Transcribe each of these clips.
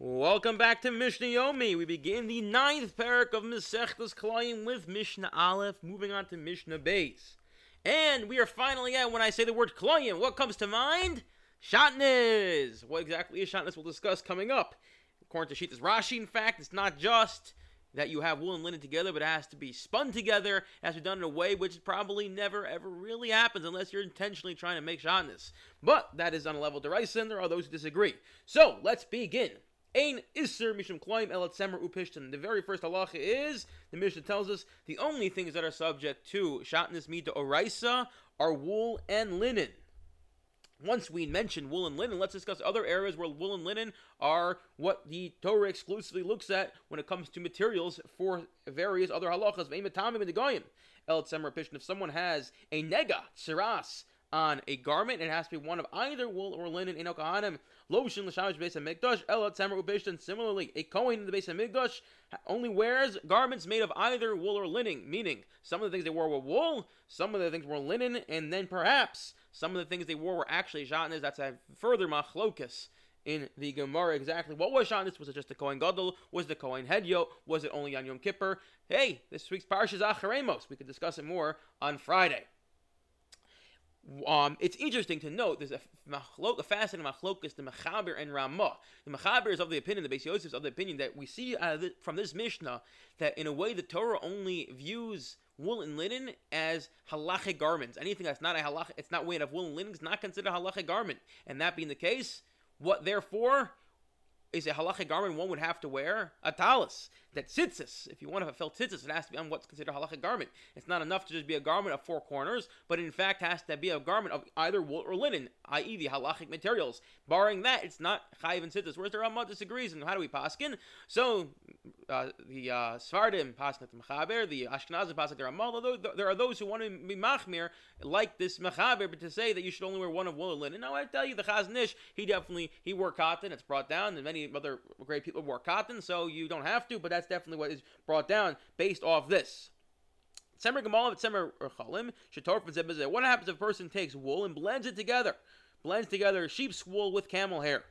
Welcome back to Mishnah Yomi. We begin the ninth perek of Masechtas Klayim with Mishnah Aleph, moving on to Mishnah Beis. And we are finally at when I say the word Klayim, what comes to mind? Shatnez. What exactly is Shatnez? We'll discuss coming up. According to Shita's Rashi, in fact, it's not just that you have wool and linen together, but it has to be spun together, it has to be done in a way which probably never ever really happens unless you're intentionally trying to make shatnez. But that is on a level deraisa, and there are those who disagree. So let's begin. Ein Isser Mishum Kloim Elat Semer Upishtan. The very first halacha is, the Mishnah tells us, the only things that are subject to Shatnez Mita Oraisa are wool and linen. Once we mention wool and linen, let's discuss other areas where wool and linen are what the Torah exclusively looks at when it comes to materials for various other halachas. If someone has a nega, siras, on a garment. It has to be one of either wool or linen in Okahanim. Lotion l'shamish base of mikdash. Ela tamer. Similarly, a kohen in the base of mikdash only wears garments made of either wool or linen. Meaning, some of the things they wore were wool, some of the things were linen, and then perhaps some of the things they wore were actually shatnez. That's a further machlokas in the Gemara exactly what was shatnez. Was it just the Kohen Gadol? Was the Kohen Hedyo? Was it only on Yom Kippur? Hey, this week's Parsha is Acharei Mos. We could discuss it more on Friday. Um, it's interesting to note there's a, machlok, a fascinating machlokas, the Mechaber and Ramah. The Mechaber is of the opinion, the Beis Yosef is of the opinion that we see uh, from this Mishnah that in a way the Torah only views wool and linen as halachic garments. Anything that's not a halach, it's not made of wool and linen is not considered a halachic garment. And that being the case, what therefore is a halachic garment one would have to wear? A talis that tzitzis, if you want to fulfill tzitzis, it has to be on what's considered a halachic garment. It's not enough to just be a garment of four corners, but in fact has to be a garment of either wool or linen, i.e. the halachic materials. Barring that, it's not chayiv and tzitzis. Whereas the Ramah disagrees, and how do we paskin? So uh, the uh, Svardim paskin the Mechaber, the Ashkenazim paskin the Ramah. There are those who want to be machmir like this Mechaber, but to say that you should only wear one of wool and linen. Now I tell you, the Chazon Ish, he definitely he wore cotton. It's brought down, and many other great people wore cotton, so you don't have to. But that's definitely what is brought down based off this. What happens if a person takes wool and blends it together? Blends together sheep's wool with camel hair.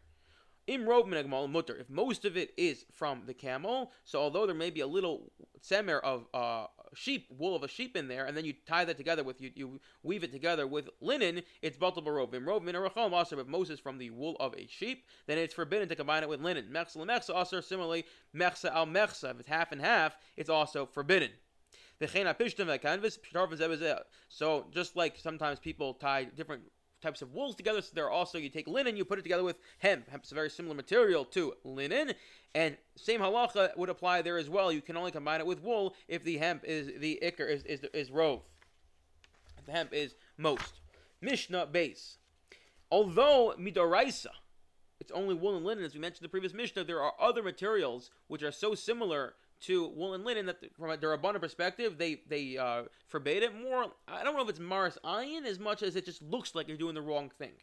If most of it is from the camel, so although there may be a little semer of uh, sheep, wool of a sheep in there, and then you tie that together with you, you weave it together with linen, it's batal barovim. Rovim rachom also if Moses from the wool of a sheep, then it's forbidden to combine it with linen. Mechsa mechsa also similarly mechsa al mechsa. If it's half and half, it's also forbidden. So just like sometimes people tie different types of wools together. So there are also you take linen, you put it together with hemp. Hemp's a very similar material to linen, and same halacha would apply there as well. You can only combine it with wool if the hemp is the ikr is is is rove. The hemp is most. Mishnah Beis. Although midoraisa, it's only wool and linen, as we mentioned in the previous Mishnah, there are other materials which are so similar to wool and linen that from a Darabana perspective, they they uh, forbade it more. I don't know if it's Maris Ayin as much as it just looks like you're doing the wrong thing.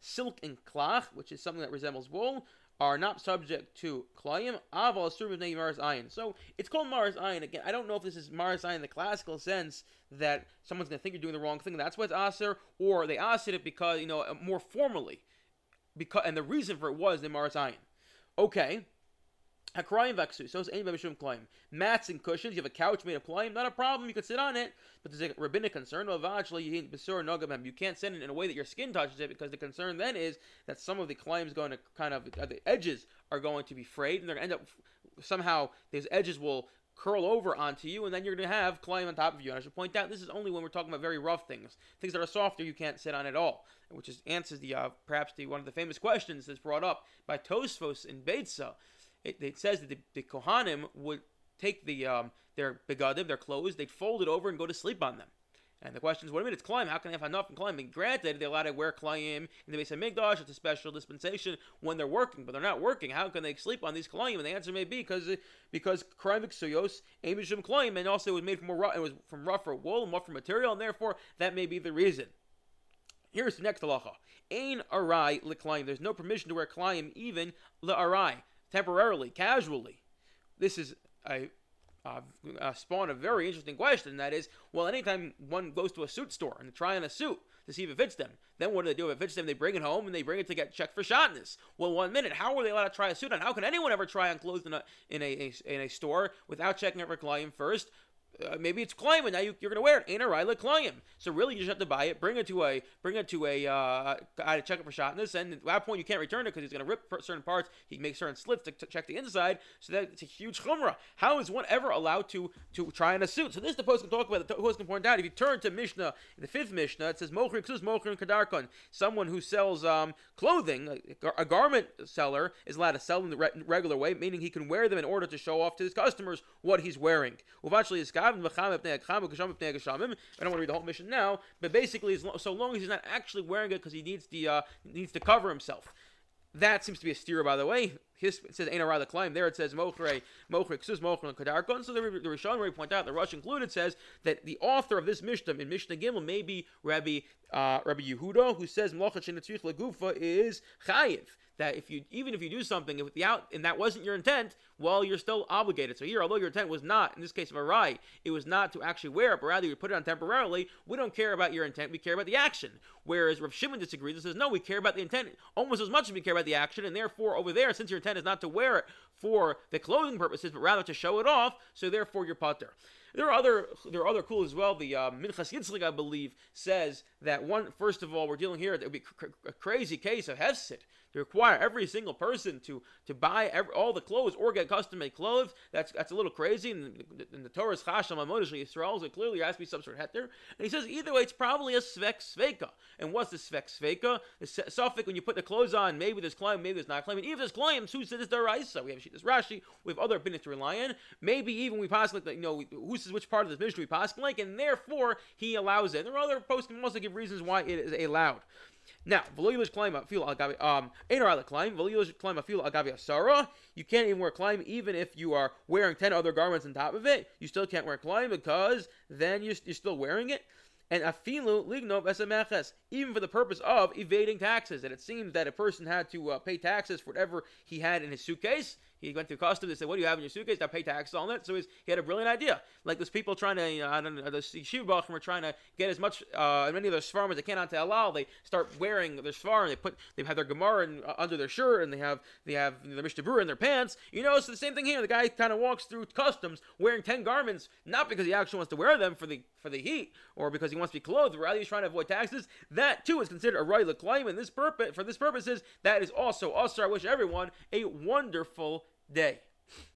Silk and klach, which is something that resembles wool, are not subject to klayim. Aval asur maris ayin. So it's called maris ayin. Again, I don't know if this is maris ayin in the classical sense that someone's going to think you're doing the wrong thing. That's why it's aser, or they aser it because you know more formally because and the reason for it was the Maris Ayin. Okay. Hakrayim vaksu. So it's mishum klaim. Mats and cushions. You have a couch made of klaim. Not a problem. You can sit on it. But there's a rabbinic concern. You can't sit it in a way that your skin touches it because the concern then is that some of the klaim is going to kind of uh, the edges are going to be frayed and they're going to end up somehow these edges will curl over onto you, and then you're going to have klayim on top of you. And I should point out, this is only when we're talking about very rough things. Things that are softer, you can't sit on at all, which is answers the uh, perhaps the one of the famous questions that's brought up by Tosfos in Beitza. It, it says that the, the Kohanim would take the um, their begadim, their clothes, they'd fold it over and go to sleep on them. And the question is, what a minute, it's klayim. How can they have enough in climbing? Granted, they're allowed to wear klayim in the base of mikdash. It's a special dispensation when they're working, but they're not working. How can they sleep on these klayim? And the answer may be because because klayim suyos amishim klayim, and also it was made from more it was from rougher wool and rougher material, and therefore that may be the reason. Here's the next halacha: Ain arai leklayim. There's no permission to wear klayim even le arai temporarily, casually. This is a uh, uh, spawn a very interesting question. That is, well, anytime one goes to a suit store and try on a suit to see if it fits them, then what do they do? If it fits them, they bring it home and they bring it to get checked for shatnez. Well, one minute, how are they allowed to try a suit on? How can anyone ever try on clothes in a in a, a in a store without checking it for client first? Uh, maybe it's climbing. Now you, are to wear it. Ain't a Ryla klayim. So really, you just have to buy it, bring it to a bring it to a uh, guy to check it for shatnez, and at that point you can't return it because he's to rip certain parts. He makes certain slits to, to, check the inside. So that's a huge chumrah. How is one ever allowed to to try on a suit? So this is the poskim talk about. The poskim point out. If you turn to Mishnah, the fifth Mishnah, it says Mochrin Ksus Mochrin Kadarkon. Someone who sells um, clothing, a, a, garment seller, is allowed to sell them the re- regular way, meaning he can wear them in order to show off to his customers what he's wearing. Well, Eventually, is I don't want to read the whole mission now, but basically, so long as he's not actually wearing it because he needs the uh, needs to cover himself. That seems to be a steer, by the way. His, it says Ain't the klayim. There it says Mochre, Mochre, Ksus, Mochre, Kadarkon. So the, the Rishon where he point out, the Rush included says that the author of this Mishnah in Mishnah Gimel may be Rabbi uh, Rabbi Yehuda, who says Mlocha Shenetzrich Legufa is Chayiv that if you even if you do something if the out and that wasn't your intent, well, you're still obligated. So here, although your intent was not, in this case of a right, it was not to actually wear it, but rather you put it on temporarily. We don't care about your intent; we care about the action. Whereas Rav Shimon disagrees and says, no, we care about the intent almost as much as we care about the action, and therefore over there, since your intent is not to wear it for the clothing purposes, but rather to show it off, so therefore you're patur. There are other there are other cool as well. The uh, Minchas Yitzchak, I believe, says that one. First of all, we're dealing here. It would be cr- a crazy case of hefsid to require every single person to to buy every, all the clothes or get custom made clothes. That's that's a little crazy. And the, the Torah's chasham amodesh Yisrael, so clearly there has to be some sort of heter. And he says either way, it's probably a svek sveka. And what's the svek sveka? The suffix when you put the clothes on, maybe there's klayim, maybe there's not klayim. And even if there's klayim, who says it's deraisa? We have this Rashi, we have other opinions to rely on. Maybe even we possibly you know who which part of this ministry possibly like, and therefore he allows it. There are other poskim also give reasons why it is allowed. Now, v'lo klayim feel agavi um klayim v'lo klayim feel agavi asara. You can't even wear klayim even if you are wearing ten other garments on top of it. You still can't wear klayim because then you're, you're still wearing it. And afilu lignov esameches, even for the purpose of evading taxes. And it seems that a person had to uh, pay taxes for whatever he had in his suitcase. He went through customs. They said, "What do you have in your suitcase?" I pay taxes on it. So he had a brilliant idea. Like those people trying to, you know, I don't know, the trying to get as much, uh, many of their as they can onto halal. They start wearing their svarim. They put, they have their gemara in, uh, under their shirt, and they have, they have the mishnah in their pants. You know, it's the same thing here. The guy kind of walks through customs wearing ten garments, not because he actually wants to wear them for the for the heat or because he wants to be clothed, rather he's trying to avoid taxes. That too is considered a right claim. And this purpose, for this purposes, that is also us. I wish everyone a wonderful day.